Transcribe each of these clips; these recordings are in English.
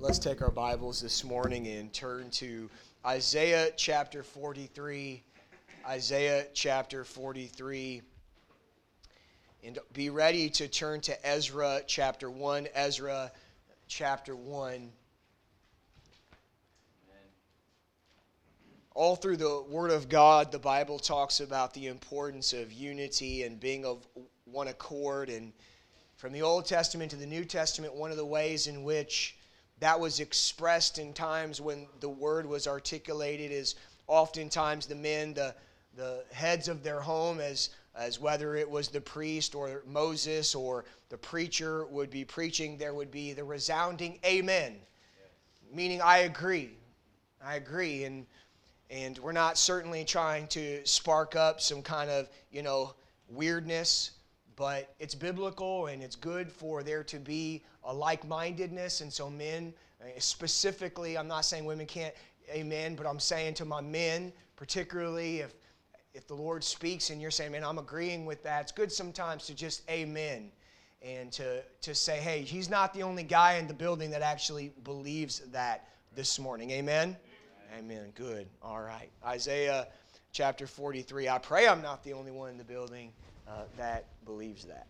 let's take our Bibles this morning and turn to Isaiah chapter 43. Isaiah chapter 43. And be ready to turn to Ezra chapter 1. Ezra chapter 1. All through the Word of God, the Bible talks about the importance of unity and being of one accord. And from the Old Testament to the New Testament, one of the ways in which that was expressed in times when the word was articulated is oftentimes the men, the, the heads of their home, as, as whether it was the priest or Moses or the preacher would be preaching, there would be the resounding amen, meaning I agree. I agree. And, and we're not certainly trying to spark up some kind of, you know, weirdness but it's biblical and it's good for there to be a like mindedness. And so, men, uh, specifically, I'm not saying women can't, amen, but I'm saying to my men, particularly if, if the Lord speaks and you're saying, man, I'm agreeing with that, it's good sometimes to just amen and to, to say, hey, he's not the only guy in the building that actually believes that this morning. Amen? Amen. amen. Good. All right. Isaiah chapter 43. I pray I'm not the only one in the building uh, that believes that.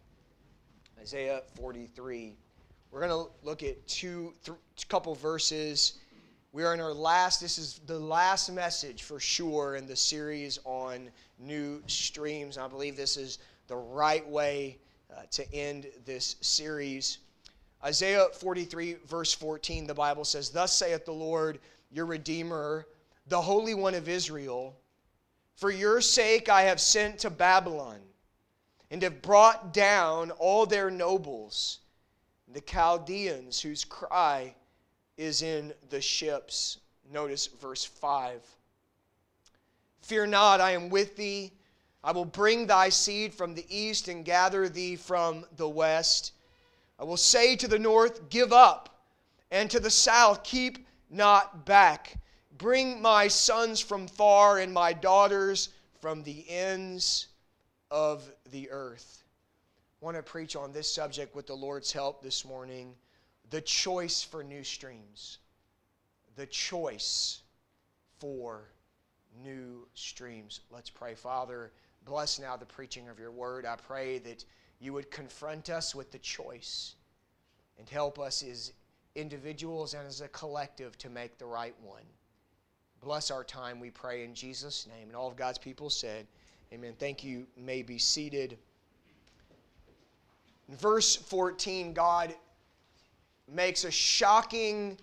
Isaiah 43. We're going to look at two, th- couple verses. We are in our last, this is the last message for sure in the series on new streams. I believe this is the right way uh, to end this series. Isaiah 43, verse 14, the Bible says, Thus saith the Lord, your Redeemer, the Holy One of Israel, For your sake I have sent to Babylon and have brought down all their nobles, the Chaldeans, whose cry is in the ships. Notice verse 5. Fear not, I am with thee. I will bring thy seed from the east and gather thee from the west. I will say to the north, Give up, and to the south, Keep not back. Bring my sons from far and my daughters from the ends of the earth. Want to preach on this subject with the Lord's help this morning the choice for new streams. The choice for new streams. Let's pray. Father, bless now the preaching of your word. I pray that you would confront us with the choice and help us as individuals and as a collective to make the right one. Bless our time, we pray in Jesus' name. And all of God's people said, Amen. Thank you. May be seated. In verse 14, God makes a shocking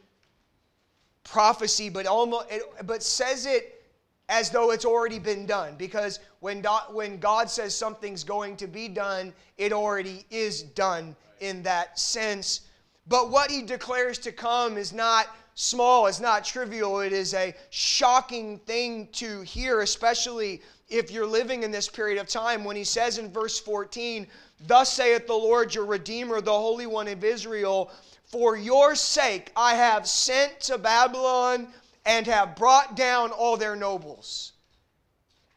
prophecy, but almost but says it as though it's already been done. Because when God, when God says something's going to be done, it already is done in that sense. But what he declares to come is not small, it's not trivial. It is a shocking thing to hear, especially if you're living in this period of time when he says in verse 14, Thus saith the Lord your Redeemer, the Holy One of Israel, For your sake I have sent to Babylon and have brought down all their nobles.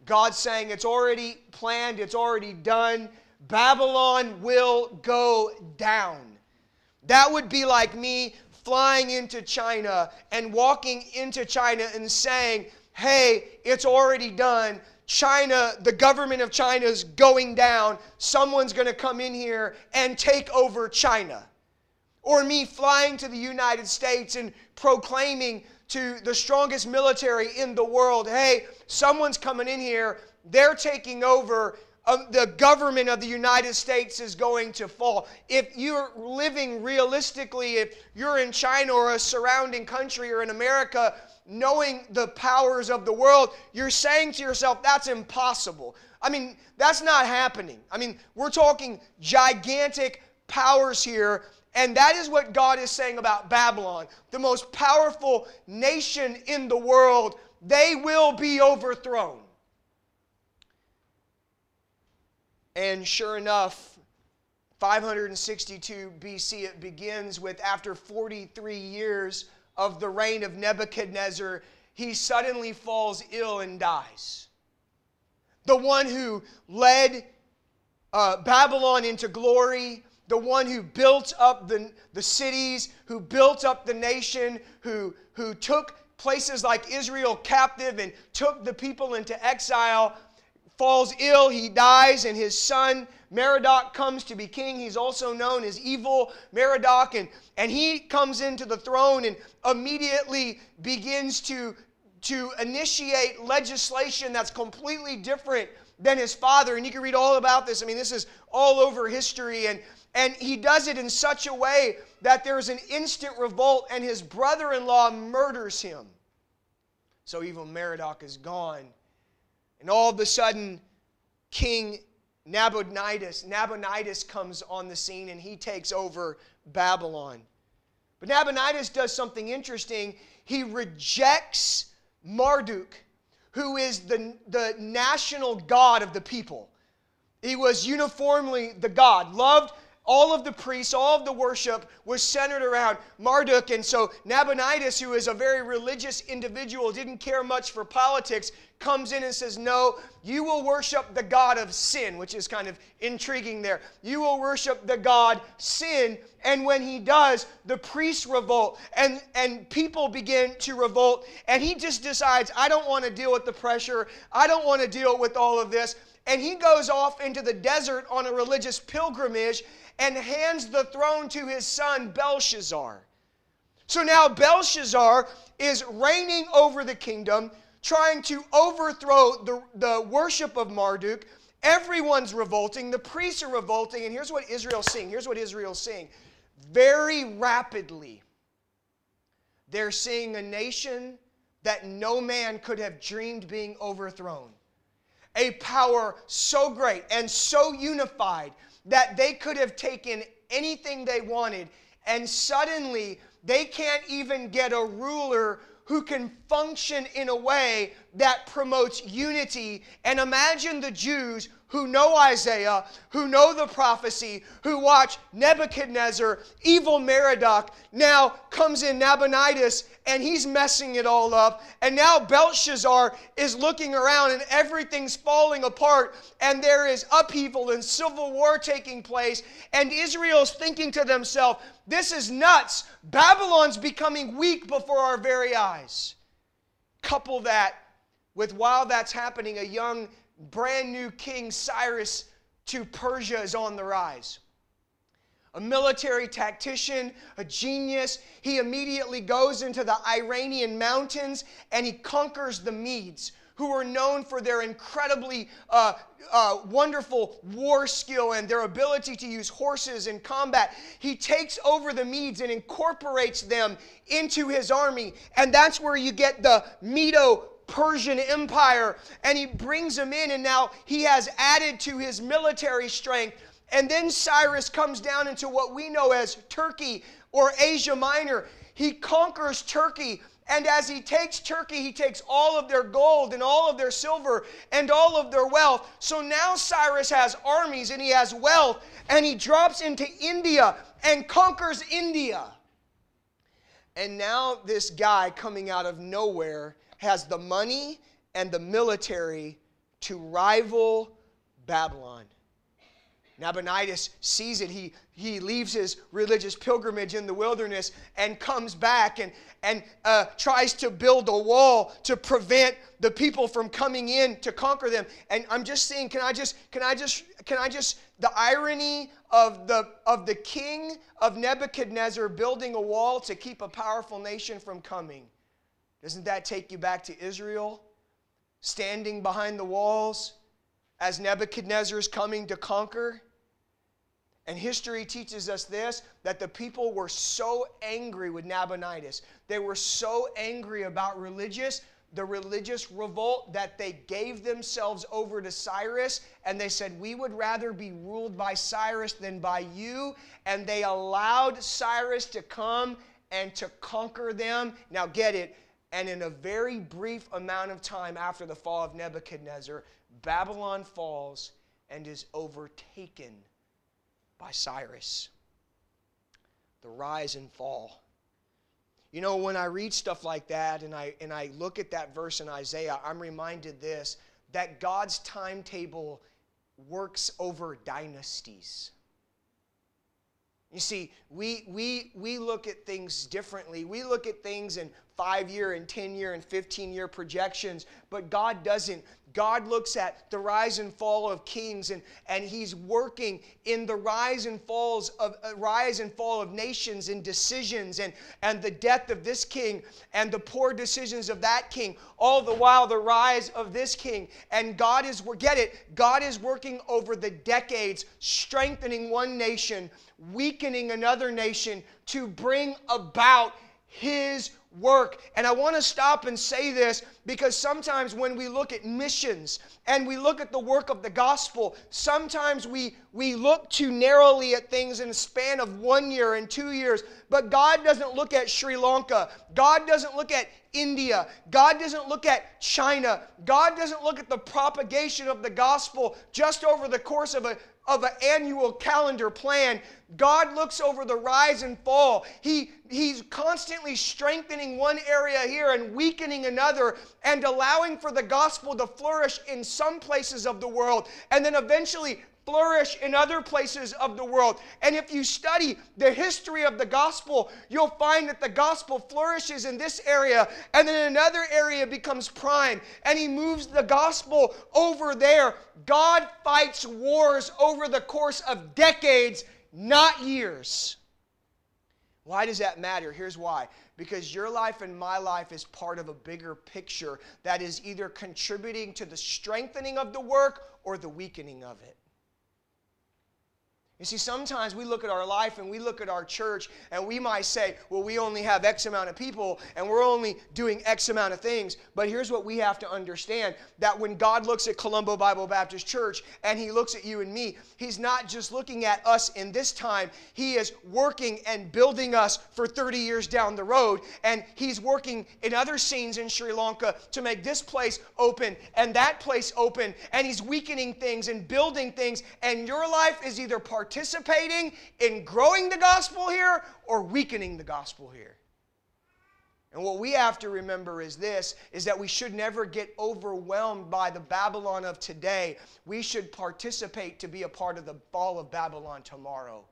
God's saying it's already planned, it's already done. Babylon will go down. That would be like me flying into China and walking into China and saying, hey, it's already done. China, the government of China is going down. Someone's going to come in here and take over China. Or me flying to the United States and proclaiming to the strongest military in the world hey, someone's coming in here, they're taking over um, the government of the United States is going to fall. If you're living realistically, if you're in China or a surrounding country or in America, knowing the powers of the world, you're saying to yourself, that's impossible. I mean, that's not happening. I mean, we're talking gigantic powers here. And that is what God is saying about Babylon, the most powerful nation in the world. They will be overthrown. And sure enough, 562 BC, it begins with after 43 years of the reign of Nebuchadnezzar, he suddenly falls ill and dies. The one who led uh, Babylon into glory, the one who built up the, the cities, who built up the nation, who, who took places like Israel captive and took the people into exile, falls ill, he dies, and his son Merodach comes to be king. He's also known as evil Merodach, and, and he comes into the throne and immediately begins to, to initiate legislation that's completely different than his father. And you can read all about this. I mean, this is all over history. And, and he does it in such a way that there's an instant revolt, and his brother in law murders him. So evil Merodach is gone. And all of a sudden, King Nabonidus, Nabonidus comes on the scene and he takes over Babylon. But Nabonidus does something interesting. He rejects Marduk, who is the, the national god of the people. He was uniformly the god, loved all of the priests, all of the worship was centered around Marduk. And so Nabonidus, who is a very religious individual, didn't care much for politics, comes in and says, No, you will worship the God of sin, which is kind of intriguing there. You will worship the God sin. And when he does, the priests revolt and, and people begin to revolt. And he just decides, I don't want to deal with the pressure. I don't want to deal with all of this. And he goes off into the desert on a religious pilgrimage and hands the throne to his son Belshazzar. So now Belshazzar is reigning over the kingdom, trying to overthrow the, the worship of Marduk. Everyone's revolting, the priests are revolting, and here's what Israel's seeing. Here's what Israel's seeing. Very rapidly, they're seeing a nation that no man could have dreamed being overthrown. A power so great and so unified that they could have taken anything they wanted, and suddenly they can't even get a ruler who can function in a way that promotes unity. And imagine the Jews who know Isaiah, who know the prophecy, who watch Nebuchadnezzar, evil Merodach, now comes in Nabonidus and he's messing it all up. And now Belshazzar is looking around and everything's falling apart and there is upheaval and civil war taking place. And Israel's thinking to themselves, this is nuts. Babylon's becoming weak before our very eyes. Couple that with while that's happening, a young brand new king Cyrus to Persia is on the rise. A military tactician, a genius, he immediately goes into the Iranian mountains and he conquers the Medes, who are known for their incredibly uh, uh, wonderful war skill and their ability to use horses in combat. He takes over the Medes and incorporates them into his army, and that's where you get the Medo Persian Empire, and he brings them in, and now he has added to his military strength. And then Cyrus comes down into what we know as Turkey or Asia Minor. He conquers Turkey, and as he takes Turkey, he takes all of their gold and all of their silver and all of their wealth. So now Cyrus has armies and he has wealth, and he drops into India and conquers India. And now this guy coming out of nowhere has the money and the military to rival Babylon. Nabonidus sees it. He, he leaves his religious pilgrimage in the wilderness and comes back and, and uh, tries to build a wall to prevent the people from coming in to conquer them. And I'm just saying, can I just, can I just, can I just, the irony of the, of the king of Nebuchadnezzar building a wall to keep a powerful nation from coming. Doesn't that take you back to Israel? Standing behind the walls as Nebuchadnezzar is coming to conquer? And history teaches us this that the people were so angry with Nabonidus. They were so angry about religious, the religious revolt, that they gave themselves over to Cyrus and they said, We would rather be ruled by Cyrus than by you. And they allowed Cyrus to come and to conquer them. Now, get it and in a very brief amount of time after the fall of Nebuchadnezzar, Babylon falls and is overtaken by Cyrus. The rise and fall. You know, when I read stuff like that and I, and I look at that verse in Isaiah, I'm reminded this that God's timetable works over dynasties. You see, we, we, we look at things differently. We look at things in five year and 10 year and 15 year projections, but God doesn't. God looks at the rise and fall of kings and, and he's working in the rise and falls of uh, rise and fall of nations and decisions and, and the death of this king and the poor decisions of that king all the while the rise of this king and God is get it God is working over the decades strengthening one nation weakening another nation to bring about his work. And I want to stop and say this because sometimes when we look at missions and we look at the work of the gospel, sometimes we, we look too narrowly at things in a span of one year and two years. But God doesn't look at Sri Lanka. God doesn't look at India. God doesn't look at China. God doesn't look at the propagation of the gospel just over the course of a, of an annual calendar plan. God looks over the rise and fall. He, he's constantly strengthening one area here and weakening another and allowing for the gospel to flourish in some places of the world and then eventually flourish in other places of the world. And if you study the history of the gospel, you'll find that the gospel flourishes in this area, and then another area becomes prime, and he moves the gospel over there. God fights wars over the course of decades, not years. Why does that matter? Here's why. Because your life and my life is part of a bigger picture that is either contributing to the strengthening of the work or the weakening of it. You see, sometimes we look at our life and we look at our church and we might say, well, we only have X amount of people and we're only doing X amount of things. But here's what we have to understand that when God looks at Colombo Bible Baptist Church and He looks at you and me, He's not just looking at us in this time, He is working and building us for 30 years down the road. And He's working in other scenes in Sri Lanka to make this place open and that place open. And He's weakening things and building things. And your life is either part participating in growing the gospel here or weakening the gospel here. And what we have to remember is this is that we should never get overwhelmed by the Babylon of today. We should participate to be a part of the fall of Babylon tomorrow.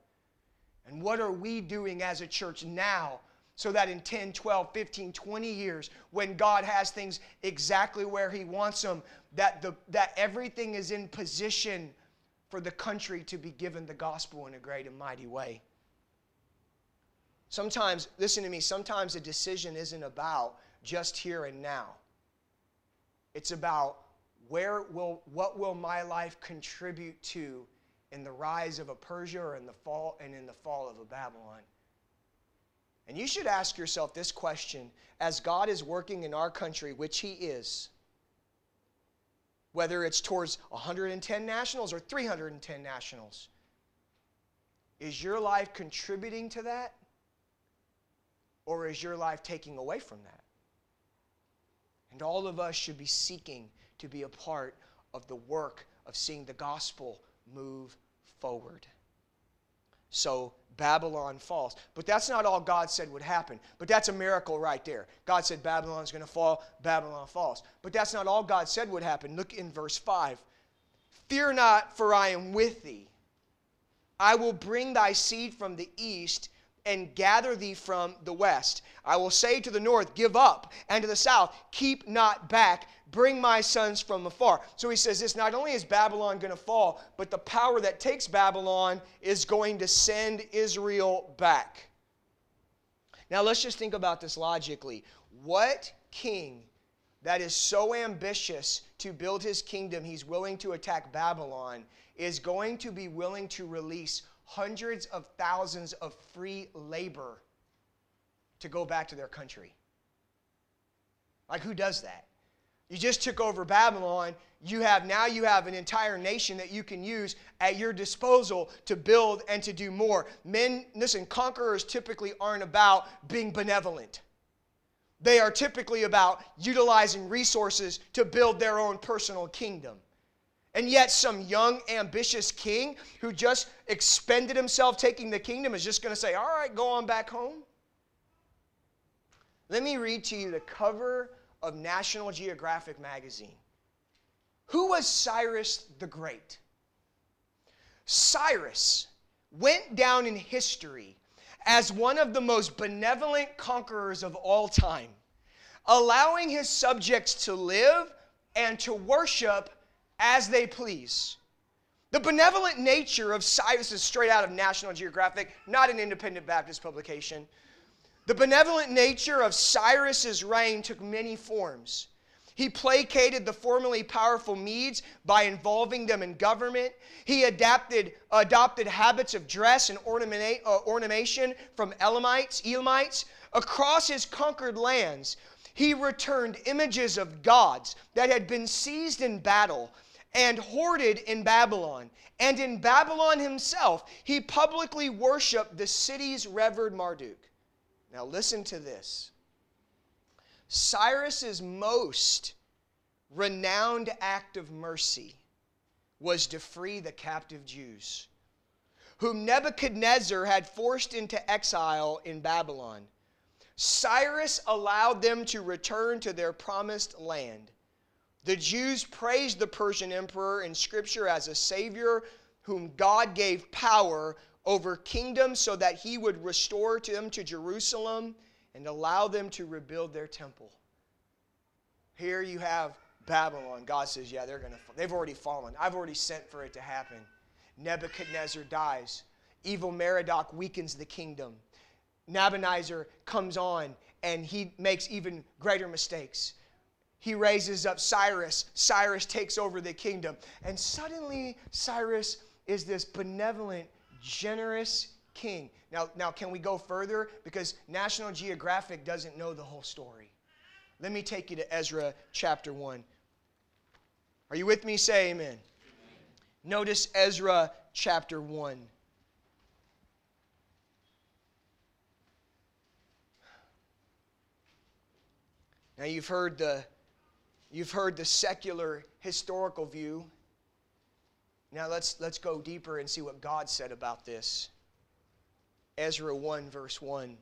And what are we doing as a church now so that in 10, 12, 15, 20 years, when God has things exactly where He wants them, that, the, that everything is in position for the country to be given the gospel in a great and mighty way. Sometimes, listen to me, sometimes a decision isn't about just here and now. It's about where will what will my life contribute to in the rise of a Persia or in the fall and in the fall of a Babylon. And you should ask yourself this question as God is working in our country, which He is whether it's towards 110 nationals or 310 nationals. Is your life contributing to that? Or is your life taking away from that? And all of us should be seeking to be a part of the work of seeing the gospel move forward. So Babylon falls. But that's not all God said would happen. But that's a miracle right there. God said Babylon's going to fall, Babylon falls. But that's not all God said would happen. Look in verse 5. Fear not, for I am with thee. I will bring thy seed from the east and gather thee from the west. I will say to the north, Give up, and to the south, Keep not back. Bring my sons from afar. So he says this not only is Babylon going to fall, but the power that takes Babylon is going to send Israel back. Now let's just think about this logically. What king that is so ambitious to build his kingdom, he's willing to attack Babylon, is going to be willing to release hundreds of thousands of free labor to go back to their country? Like, who does that? You just took over Babylon. You have now you have an entire nation that you can use at your disposal to build and to do more. Men, listen, conquerors typically aren't about being benevolent. They are typically about utilizing resources to build their own personal kingdom. And yet, some young, ambitious king who just expended himself taking the kingdom is just going to say, All right, go on back home. Let me read to you the cover of National Geographic magazine. Who was Cyrus the Great? Cyrus went down in history as one of the most benevolent conquerors of all time, allowing his subjects to live and to worship as they please. The benevolent nature of Cyrus is straight out of National Geographic, not an independent Baptist publication. The benevolent nature of Cyrus's reign took many forms. He placated the formerly powerful Medes by involving them in government. He adapted, adopted habits of dress and ornament, uh, ornamentation from Elamites, Elamites. Across his conquered lands, he returned images of gods that had been seized in battle and hoarded in Babylon. And in Babylon himself, he publicly worshiped the city's revered Marduk. Now, listen to this. Cyrus's most renowned act of mercy was to free the captive Jews, whom Nebuchadnezzar had forced into exile in Babylon. Cyrus allowed them to return to their promised land. The Jews praised the Persian emperor in Scripture as a savior whom God gave power over kingdoms so that he would restore them to Jerusalem and allow them to rebuild their temple. Here you have Babylon. God says, Yeah, they're to, they've already fallen. I've already sent for it to happen. Nebuchadnezzar dies. Evil Merodach weakens the kingdom. Nabonazzar comes on and he makes even greater mistakes. He raises up Cyrus. Cyrus takes over the kingdom. And suddenly, Cyrus is this benevolent, generous king. Now, now, can we go further? Because National Geographic doesn't know the whole story. Let me take you to Ezra chapter 1. Are you with me? Say amen. amen. Notice Ezra chapter 1. Now you've heard the you've heard the secular historical view. Now let's let's go deeper and see what God said about this. Ezra 1 verse 1.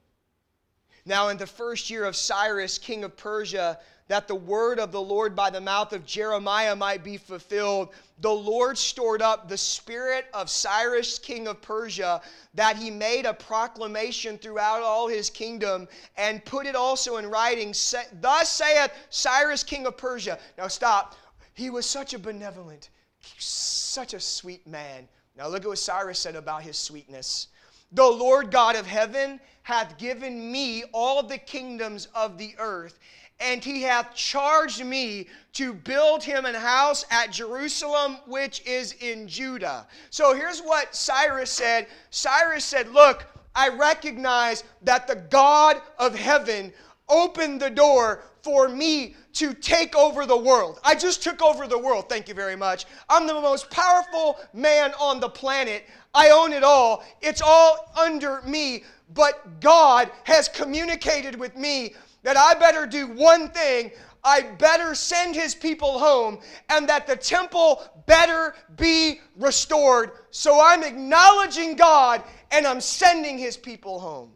Now in the first year of Cyrus king of Persia that the word of the Lord by the mouth of Jeremiah might be fulfilled, the Lord stored up the spirit of Cyrus, king of Persia, that he made a proclamation throughout all his kingdom and put it also in writing. Thus saith Cyrus, king of Persia. Now stop. He was such a benevolent, such a sweet man. Now look at what Cyrus said about his sweetness. The Lord God of heaven hath given me all the kingdoms of the earth and he hath charged me to build him an house at Jerusalem, which is in Judah. So here's what Cyrus said Cyrus said, Look, I recognize that the God of heaven opened the door for me to take over the world. I just took over the world. Thank you very much. I'm the most powerful man on the planet. I own it all. It's all under me. But God has communicated with me that I better do one thing I better send his people home and that the temple better be restored. So I'm acknowledging God and I'm sending his people home.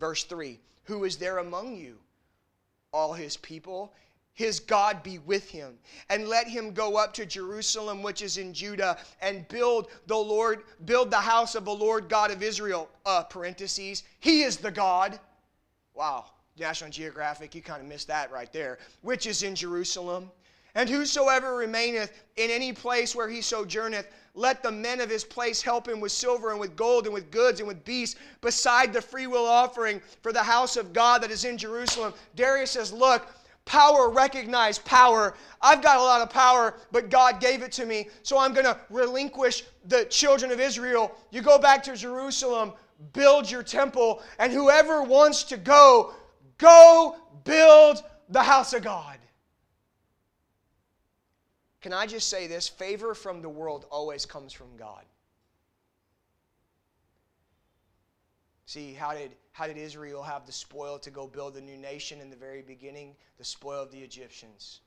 Verse 3 Who is there among you? All his people. His God be with him, and let him go up to Jerusalem, which is in Judah, and build the Lord, build the house of the Lord God of Israel. Uh, parentheses. He is the God. Wow. National Geographic, you kind of missed that right there. Which is in Jerusalem. And whosoever remaineth in any place where he sojourneth, let the men of his place help him with silver and with gold and with goods and with beasts, beside the freewill offering for the house of God that is in Jerusalem. Darius says, Look, power, recognize power. I've got a lot of power, but God gave it to me. So I'm going to relinquish the children of Israel. You go back to Jerusalem, build your temple, and whoever wants to go, Go build the house of God. Can I just say this? Favor from the world always comes from God. See, how did, how did Israel have the spoil to go build a new nation in the very beginning? The spoil of the Egyptians.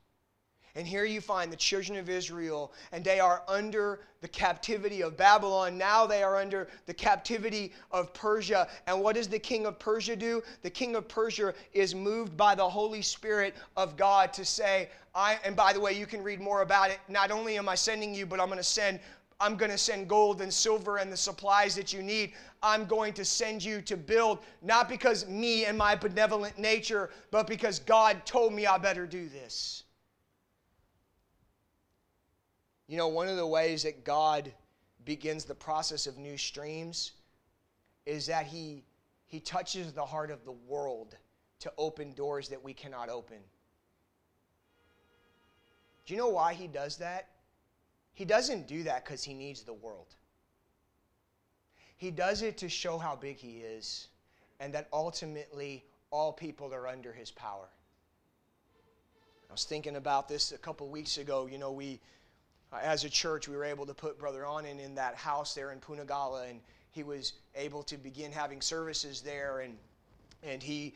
And here you find the children of Israel, and they are under the captivity of Babylon. Now they are under the captivity of Persia. And what does the king of Persia do? The king of Persia is moved by the Holy Spirit of God to say, I, and by the way, you can read more about it. Not only am I sending you, but I'm going to send I'm going to send gold and silver and the supplies that you need. I'm going to send you to build, not because me and my benevolent nature, but because God told me I better do this. You know, one of the ways that God begins the process of new streams is that He, he touches the heart of the world to open doors that we cannot open. Do you know why He does that? He doesn't do that because He needs the world. He does it to show how big He is and that ultimately all people are under His power. I was thinking about this a couple weeks ago. You know, we uh, as a church, we were able to put Brother Onan in that house there in Punagala, and he was able to begin having services there, and and he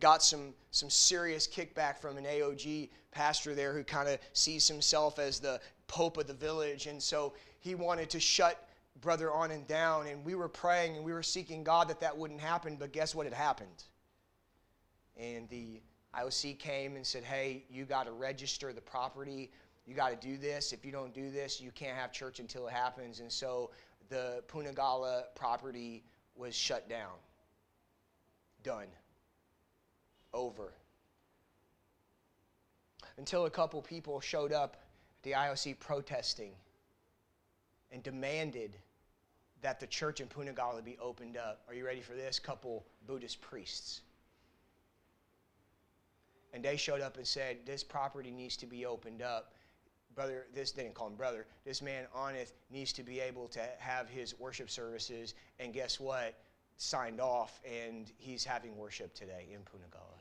got some some serious kickback from an AOG pastor there who kind of sees himself as the pope of the village, and so he wanted to shut Brother Onan down, and we were praying and we were seeking God that that wouldn't happen, but guess what had happened? And the IOC came and said, "Hey, you got to register the property." you got to do this. If you don't do this, you can't have church until it happens. And so the Punagala property was shut down. Done. Over. Until a couple people showed up at the IOC protesting and demanded that the church in Punagala be opened up. Are you ready for this? Couple Buddhist priests. And they showed up and said, This property needs to be opened up brother, this they didn't call him brother. This man Oneth needs to be able to have his worship services, and guess what? Signed off, and he's having worship today in Punagala.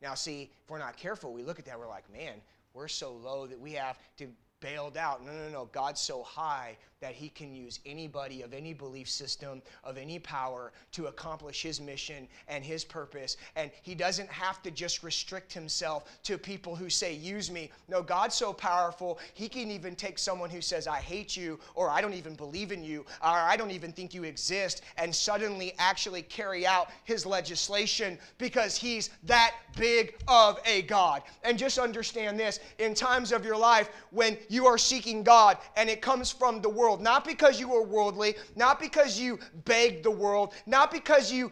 Now, see, if we're not careful, we look at that, we're like, man, we're so low that we have to bailed out. No, no, no. God's so high that he can use anybody of any belief system, of any power to accomplish his mission and his purpose. And he doesn't have to just restrict himself to people who say, use me. No, God's so powerful, he can even take someone who says, I hate you, or I don't even believe in you, or I don't even think you exist, and suddenly actually carry out his legislation because he's that big of a God. And just understand this in times of your life when you are seeking God and it comes from the world, not because you are worldly, not because you begged the world, not because you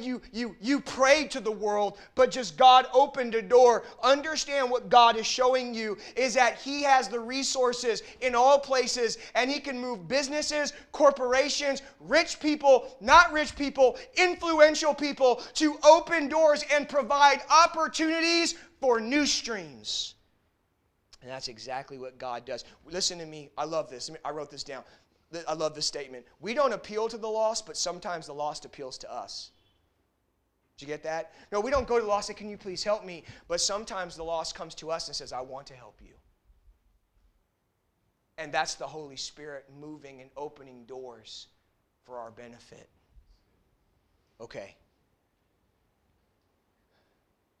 you you you prayed to the world, but just God opened a door. Understand what God is showing you is that he has the resources in all places and he can move businesses, corporations, rich people, not rich people, influential people to open doors and provide opportunities for new streams. And that's exactly what God does. Listen to me. I love this. I wrote this down. I love this statement. We don't appeal to the lost, but sometimes the lost appeals to us. Did you get that? No, we don't go to the lost and say, Can you please help me? But sometimes the lost comes to us and says, I want to help you. And that's the Holy Spirit moving and opening doors for our benefit. Okay.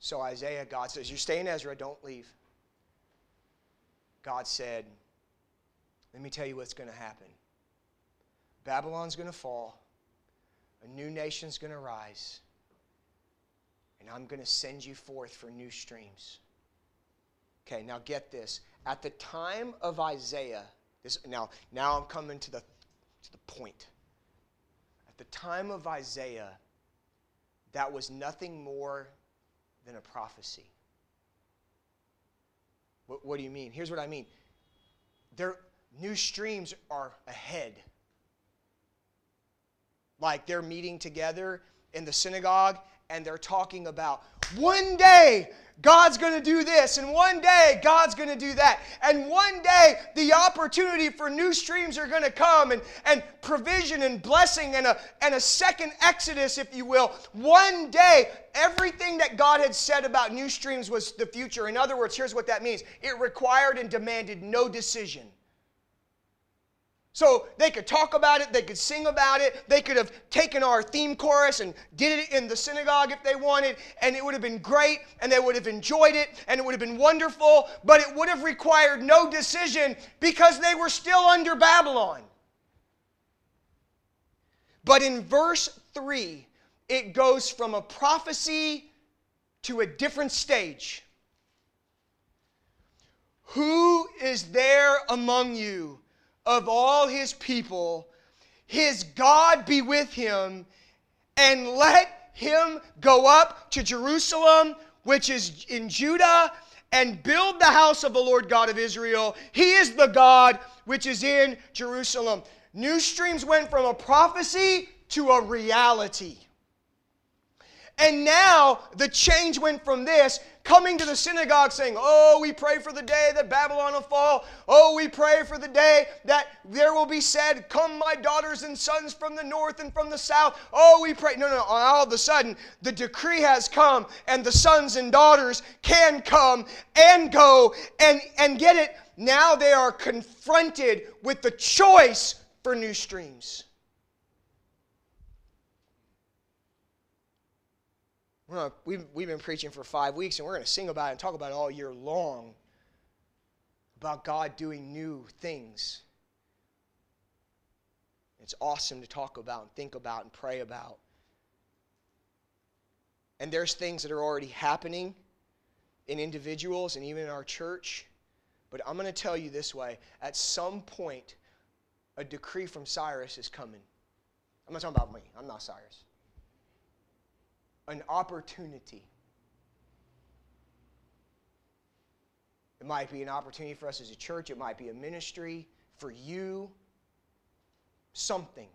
So, Isaiah, God says, You stay in Ezra, don't leave. God said, Let me tell you what's going to happen. Babylon's going to fall, a new nation's going to rise, and I'm going to send you forth for new streams. Okay, now get this. At the time of Isaiah, this, now, now I'm coming to the, to the point. At the time of Isaiah, that was nothing more than a prophecy. What, what do you mean? Here's what I mean. Their new streams are ahead. Like they're meeting together in the synagogue and they're talking about one day God's going to do this, and one day God's going to do that. And one day the opportunity for new streams are going to come, and, and provision and blessing and a, and a second exodus, if you will. One day, everything that God had said about new streams was the future. In other words, here's what that means it required and demanded no decision. So they could talk about it, they could sing about it, they could have taken our theme chorus and did it in the synagogue if they wanted, and it would have been great, and they would have enjoyed it, and it would have been wonderful, but it would have required no decision because they were still under Babylon. But in verse 3, it goes from a prophecy to a different stage. Who is there among you? Of all his people, his God be with him, and let him go up to Jerusalem, which is in Judah, and build the house of the Lord God of Israel. He is the God which is in Jerusalem. New streams went from a prophecy to a reality. And now the change went from this coming to the synagogue saying, Oh, we pray for the day that Babylon will fall. Oh, we pray for the day that there will be said, Come, my daughters and sons from the north and from the south. Oh, we pray. No, no, no. All of a sudden, the decree has come, and the sons and daughters can come and go and, and get it. Now they are confronted with the choice for new streams. We've, we've been preaching for five weeks, and we're going to sing about it and talk about it all year long about God doing new things. It's awesome to talk about and think about and pray about. And there's things that are already happening in individuals and even in our church. But I'm going to tell you this way at some point, a decree from Cyrus is coming. I'm not talking about me, I'm not Cyrus an opportunity. It might be an opportunity for us as a church, it might be a ministry for you, something,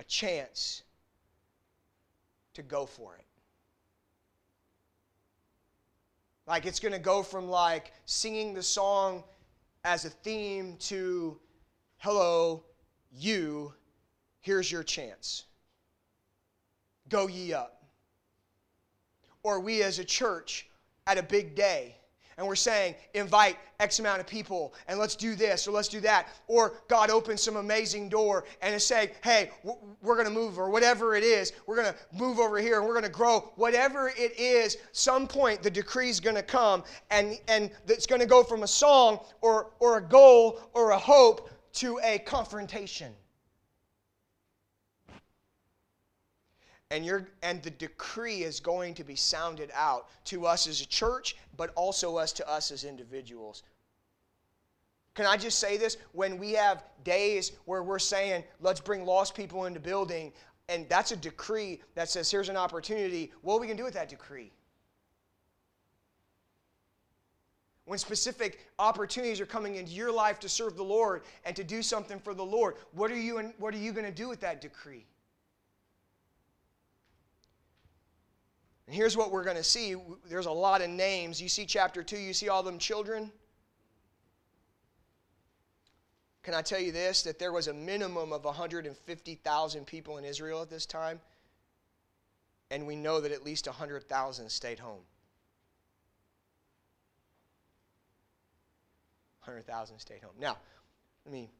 a chance to go for it. Like it's going to go from like singing the song as a theme to hello, you, here's your chance. Go ye up. Or we as a church at a big day and we're saying, invite X amount of people and let's do this or let's do that. Or God opens some amazing door and is saying, hey, we're going to move or whatever it is. We're going to move over here and we're going to grow. Whatever it is, some point the decree is going to come and, and it's going to go from a song or, or a goal or a hope to a confrontation. And you're and the decree is going to be sounded out to us as a church but also us to us as individuals. Can i just say this? When we have days where we're saying let's bring lost people into building and that's a decree that says here's an opportunity what are we going to do with that decree? When specific opportunities are coming into your life to serve the lord and to do something for the lord what are you what are you going to do with that decree And here's what we're going to see there's a lot of names. You see chapter 2, you see all them children. Can I tell you this? That there was a minimum of 150,000 people in Israel at this time, and we know that at least 100,000 stayed home. 100,000 stayed home. Now, I mean,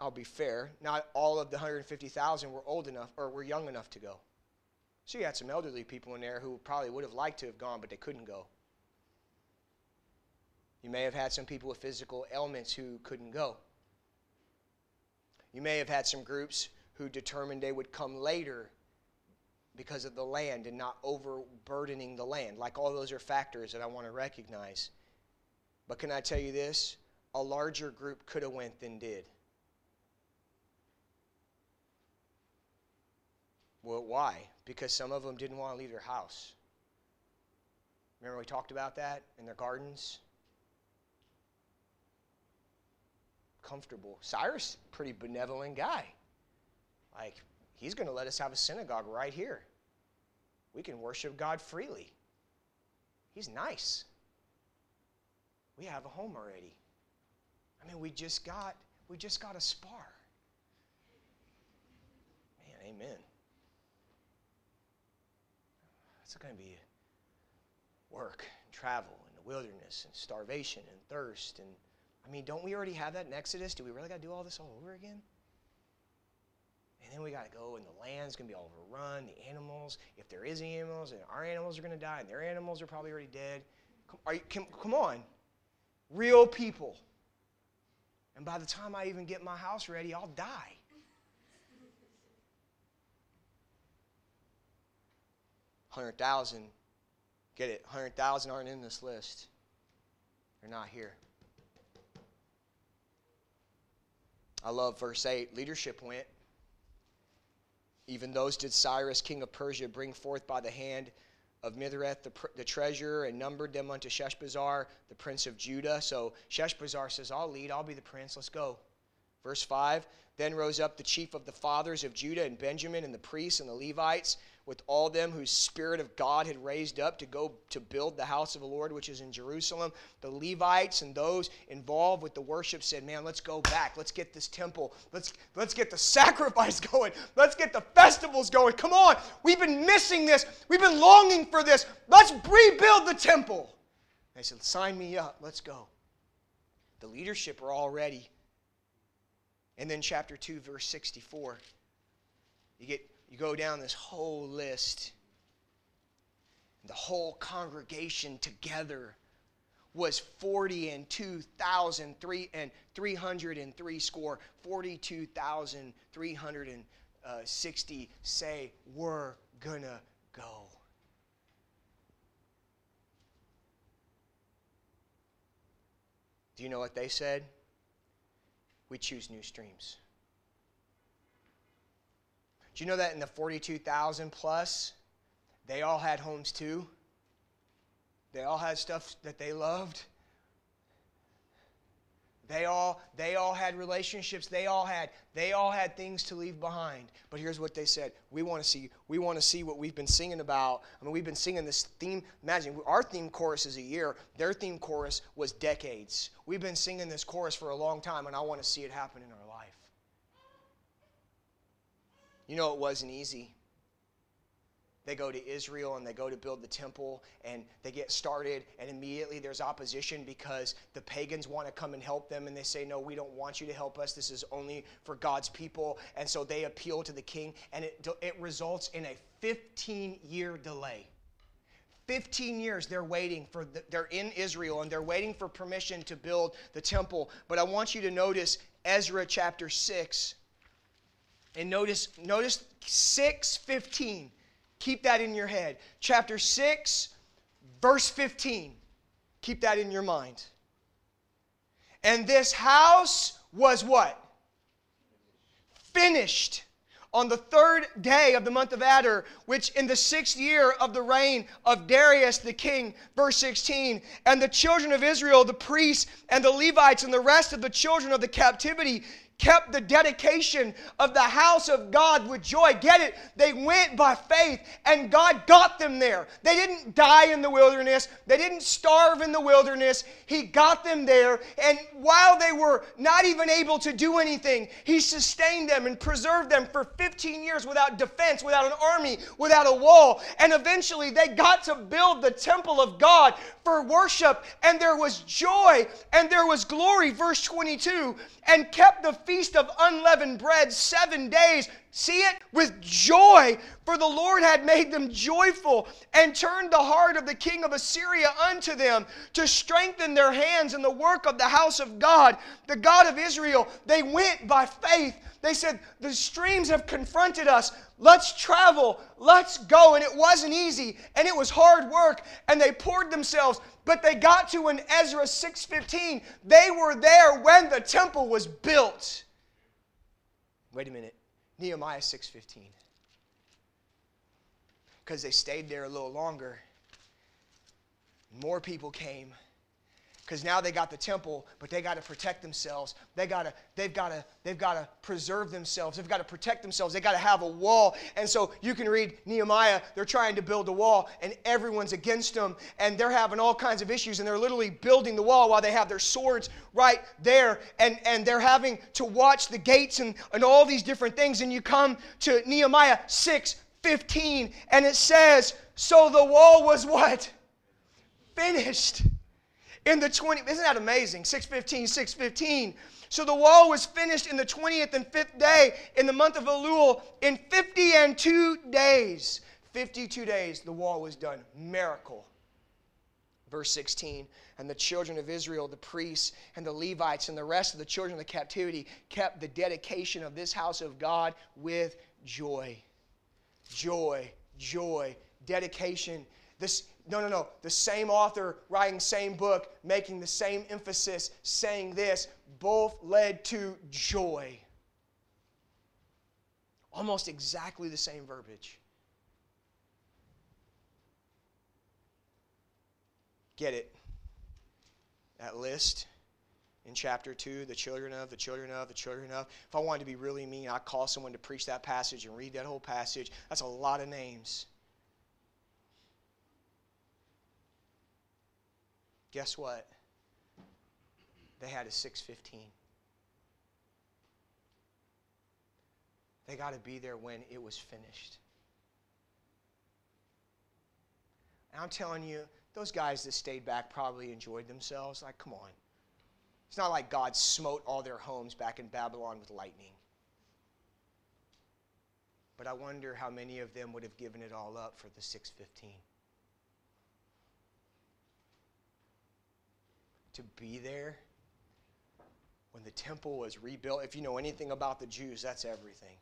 I'll be fair. Not all of the 150,000 were old enough or were young enough to go. So you had some elderly people in there who probably would have liked to have gone, but they couldn't go. You may have had some people with physical ailments who couldn't go. You may have had some groups who determined they would come later because of the land and not overburdening the land. Like all those are factors that I want to recognize. But can I tell you this? A larger group could have went than did. Well, why? Because some of them didn't want to leave their house. Remember we talked about that in their gardens? Comfortable. Cyrus, pretty benevolent guy. Like, he's going to let us have a synagogue right here. We can worship God freely. He's nice. We have a home already. I mean, we just got we just got a spar. Man, amen. It's going to be work and travel and the wilderness and starvation and thirst. And I mean, don't we already have that in Exodus? Do we really got to do all this all over again? And then we got to go, and the land's going to be overrun. The animals, if there is any animals, and our animals are going to die, and their animals are probably already dead. Come, you, come, come on. Real people. And by the time I even get my house ready, I'll die. 100,000, get it, 100,000 aren't in this list. They're not here. I love verse 8. Leadership went. Even those did Cyrus, king of Persia, bring forth by the hand of Mithredath the, the treasurer and numbered them unto Sheshbazzar, the prince of Judah. So Sheshbazzar says, I'll lead, I'll be the prince, let's go. Verse 5 Then rose up the chief of the fathers of Judah and Benjamin, and the priests and the Levites, with all them whose spirit of God had raised up to go to build the house of the Lord, which is in Jerusalem. The Levites and those involved with the worship said, Man, let's go back. Let's get this temple. Let's, let's get the sacrifice going. Let's get the festivals going. Come on. We've been missing this. We've been longing for this. Let's rebuild the temple. They said, Sign me up. Let's go. The leadership are all ready. And then, chapter 2, verse 64. You get you go down this whole list. The whole congregation together was 40 and 2,003 and 303 score. 42,360 uh, say, We're gonna go. Do you know what they said? We choose new streams. Do you know that in the 42,000 plus, they all had homes too? They all had stuff that they loved. They all, they all had relationships. They all had, they all had things to leave behind. But here's what they said. We want to see, we want to see what we've been singing about. I mean, we've been singing this theme. Imagine our theme chorus is a year. Their theme chorus was decades. We've been singing this chorus for a long time, and I want to see it happen in our life. You know, it wasn't easy. They go to Israel and they go to build the temple and they get started, and immediately there's opposition because the pagans want to come and help them, and they say, No, we don't want you to help us. This is only for God's people. And so they appeal to the king, and it, it results in a 15 year delay. 15 years they're waiting for the, they're in Israel and they're waiting for permission to build the temple. But I want you to notice Ezra chapter 6 and notice, notice 6:15. Keep that in your head. Chapter 6, verse 15. Keep that in your mind. And this house was what? Finished on the third day of the month of Adar, which in the sixth year of the reign of Darius the king, verse 16, and the children of Israel, the priests and the Levites, and the rest of the children of the captivity kept the dedication of the house of God with joy. Get it? They went by faith and God got them there. They didn't die in the wilderness, they didn't starve in the wilderness. He got them there. And while they were not even able to do anything, He sustained them and preserved them for 15 years without defense, without an army, without a wall. And eventually they got to build the temple of God for worship, and there was joy and there was glory. Verse 22 and kept the feast of unleavened bread seven days. See it? With joy, for the Lord had made them joyful and turned the heart of the king of Assyria unto them to strengthen their hands in the work of the house of God, the God of Israel. They went by faith. They said, The streams have confronted us. Let's travel. Let's go. And it wasn't easy and it was hard work. And they poured themselves but they got to in Ezra 6:15. They were there when the temple was built. Wait a minute. Nehemiah 6:15. Because they stayed there a little longer. More people came because now they got the temple, but they got to protect themselves. They got to, they've got to, they've got to preserve themselves. They've got to protect themselves. They got to have a wall. And so you can read Nehemiah. They're trying to build a wall, and everyone's against them, and they're having all kinds of issues, and they're literally building the wall while they have their swords right there, and and they're having to watch the gates and and all these different things. And you come to Nehemiah six fifteen, and it says, "So the wall was what." Finished in the 20 isn't that amazing? 615 615 so the wall was finished in the 20th and 5th day in the month of elul in 50 and 2 days. 52 days the wall was done. Miracle. Verse 16 and the children of israel the priests and the levites and the rest of the children of the captivity kept the dedication of this house of god with joy. Joy joy dedication. This, no, no, no. The same author writing same book, making the same emphasis, saying this, both led to joy. Almost exactly the same verbiage. Get it? That list in chapter 2, the children of, the children of, the children of. If I wanted to be really mean, I'd call someone to preach that passage and read that whole passage. That's a lot of names. Guess what? They had a 615. They got to be there when it was finished. And I'm telling you, those guys that stayed back probably enjoyed themselves. Like, come on. It's not like God smote all their homes back in Babylon with lightning. But I wonder how many of them would have given it all up for the 615. To be there when the temple was rebuilt. If you know anything about the Jews, that's everything.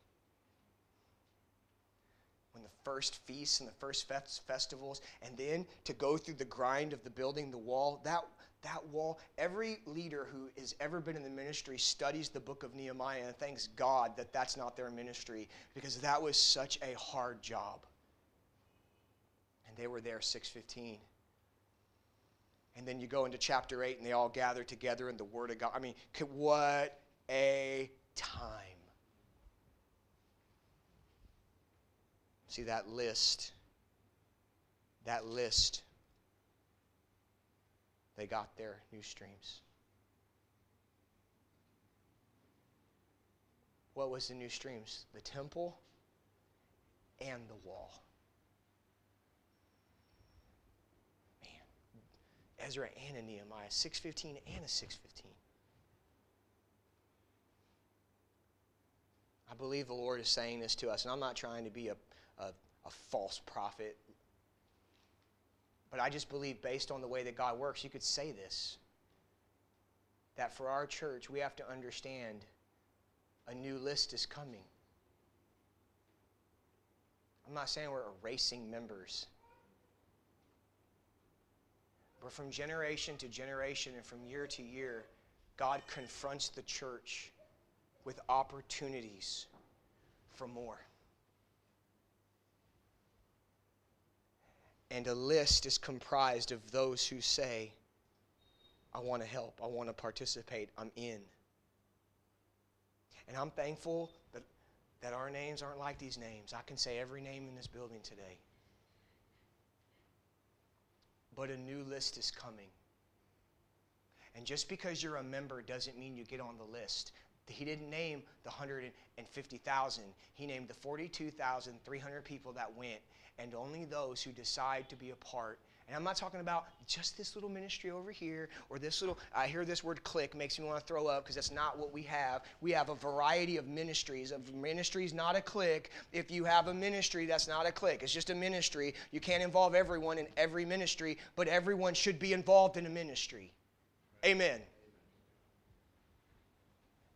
When the first feasts and the first festivals, and then to go through the grind of the building the wall, that that wall, every leader who has ever been in the ministry studies the book of Nehemiah and thanks God that that's not their ministry because that was such a hard job. And they were there 615. And then you go into chapter 8 and they all gather together in the Word of God. I mean, what a time. See that list. That list they got their new streams. What was the new streams? The temple and the wall. Man, Ezra and a Nehemiah, 615 and a 615. I believe the Lord is saying this to us, and I'm not trying to be a, a, a false prophet but I just believe, based on the way that God works, you could say this that for our church, we have to understand a new list is coming. I'm not saying we're erasing members. But from generation to generation and from year to year, God confronts the church with opportunities for more. And a list is comprised of those who say, I want to help, I want to participate, I'm in. And I'm thankful that, that our names aren't like these names. I can say every name in this building today. But a new list is coming. And just because you're a member doesn't mean you get on the list. He didn't name the 150,000. He named the 42,300 people that went and only those who decide to be a part. And I'm not talking about just this little ministry over here or this little, I hear this word clique, makes me want to throw up because that's not what we have. We have a variety of ministries. A ministry is not a clique. If you have a ministry, that's not a clique. It's just a ministry. You can't involve everyone in every ministry, but everyone should be involved in a ministry. Amen.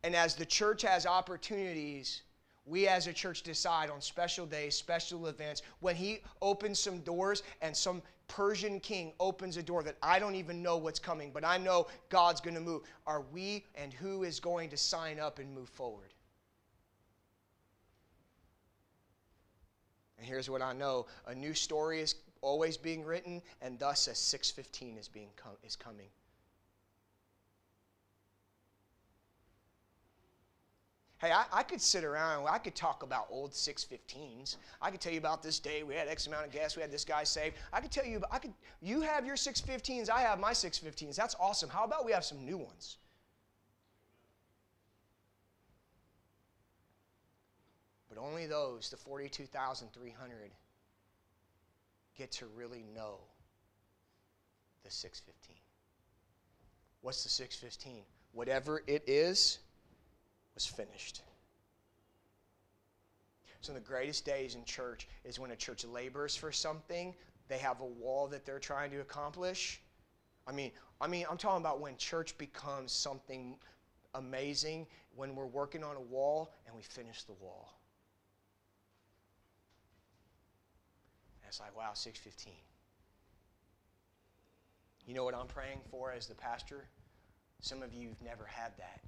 And as the church has opportunities, we as a church decide on special days, special events, when He opens some doors and some Persian king opens a door that I don't even know what's coming, but I know God's going to move. Are we and who is going to sign up and move forward? And here's what I know a new story is always being written, and thus a 615 is, being com- is coming. Hey, I, I, could sit around, I could talk about old 615s. I could tell you about this day, we had X amount of gas, we had this guy saved. I could tell you, I could, you have your 615s, I have my 615s. That's awesome. How about we have some new ones? But only those, the 42,300, get to really know the 615. What's the 615? Whatever it is, was finished. So, the greatest days in church is when a church labors for something, they have a wall that they're trying to accomplish. I mean, I mean, I'm talking about when church becomes something amazing, when we're working on a wall and we finish the wall. And it's like, wow, 615. You know what I'm praying for as the pastor? Some of you have never had that.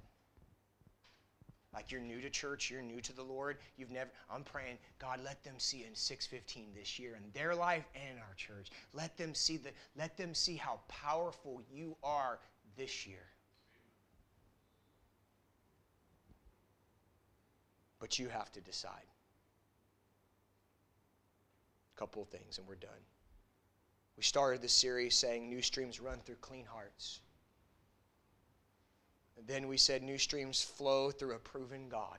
Like you're new to church, you're new to the Lord, you've never I'm praying, God, let them see in 615 this year in their life and in our church. Let them see the let them see how powerful you are this year. But you have to decide. A couple of things and we're done. We started this series saying new streams run through clean hearts. And then we said new streams flow through a proven God.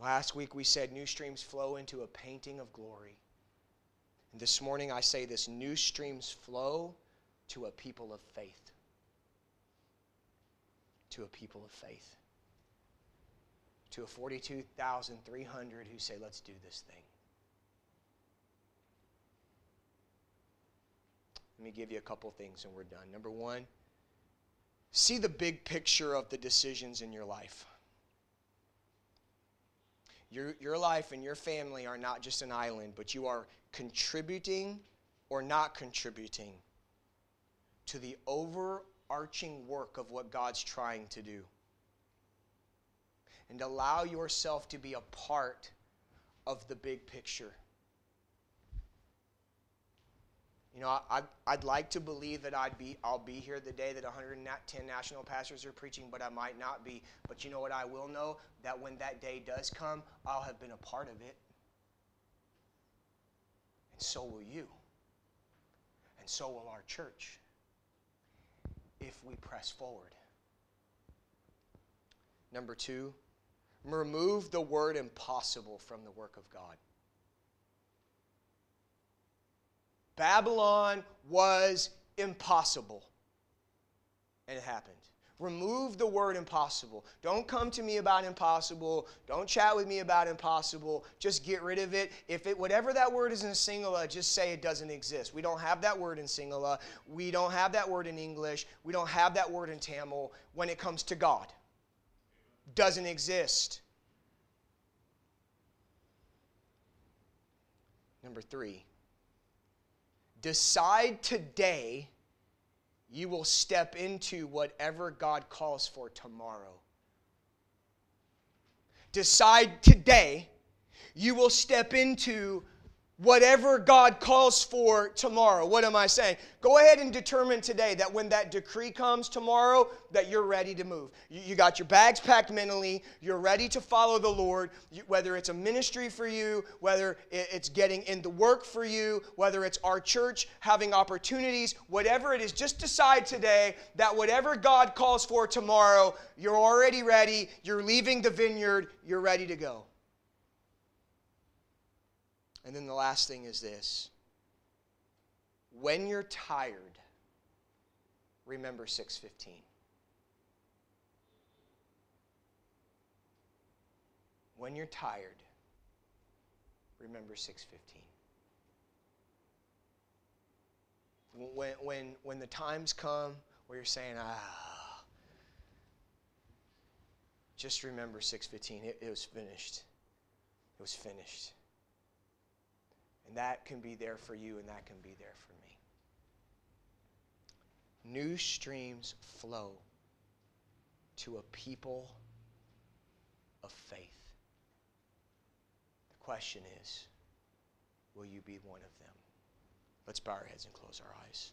Last week we said new streams flow into a painting of glory. And this morning I say this new streams flow to a people of faith. To a people of faith. To a 42,300 who say, let's do this thing. Let me give you a couple things and we're done. Number one, see the big picture of the decisions in your life. Your, your life and your family are not just an island, but you are contributing or not contributing to the overarching work of what God's trying to do. And allow yourself to be a part of the big picture. You know, I'd, I'd like to believe that I'd be, I'll be here the day that 110 national pastors are preaching, but I might not be. But you know what I will know? That when that day does come, I'll have been a part of it. And so will you. And so will our church if we press forward. Number two, remove the word impossible from the work of God. Babylon was impossible. And it happened. Remove the word impossible. Don't come to me about impossible. Don't chat with me about impossible. Just get rid of it. If it whatever that word is in Sinhala, just say it doesn't exist. We don't have that word in Sinhala. We don't have that word in English. We don't have that word in Tamil when it comes to God. Doesn't exist. Number 3 Decide today you will step into whatever God calls for tomorrow. Decide today you will step into whatever God calls for tomorrow. What am I saying? Go ahead and determine today that when that decree comes tomorrow, that you're ready to move. You, you got your bags packed mentally. You're ready to follow the Lord. You, whether it's a ministry for you, whether it's getting into work for you, whether it's our church having opportunities, whatever it is, just decide today that whatever God calls for tomorrow, you're already ready. You're leaving the vineyard. You're ready to go. And then the last thing is this when you're tired, remember 615. When you're tired, remember 615. When, when, when the times come where you're saying, ah, just remember 615. It, it was finished. It was finished. And that can be there for you, and that can be there for me. New streams flow to a people of faith. The question is will you be one of them? Let's bow our heads and close our eyes.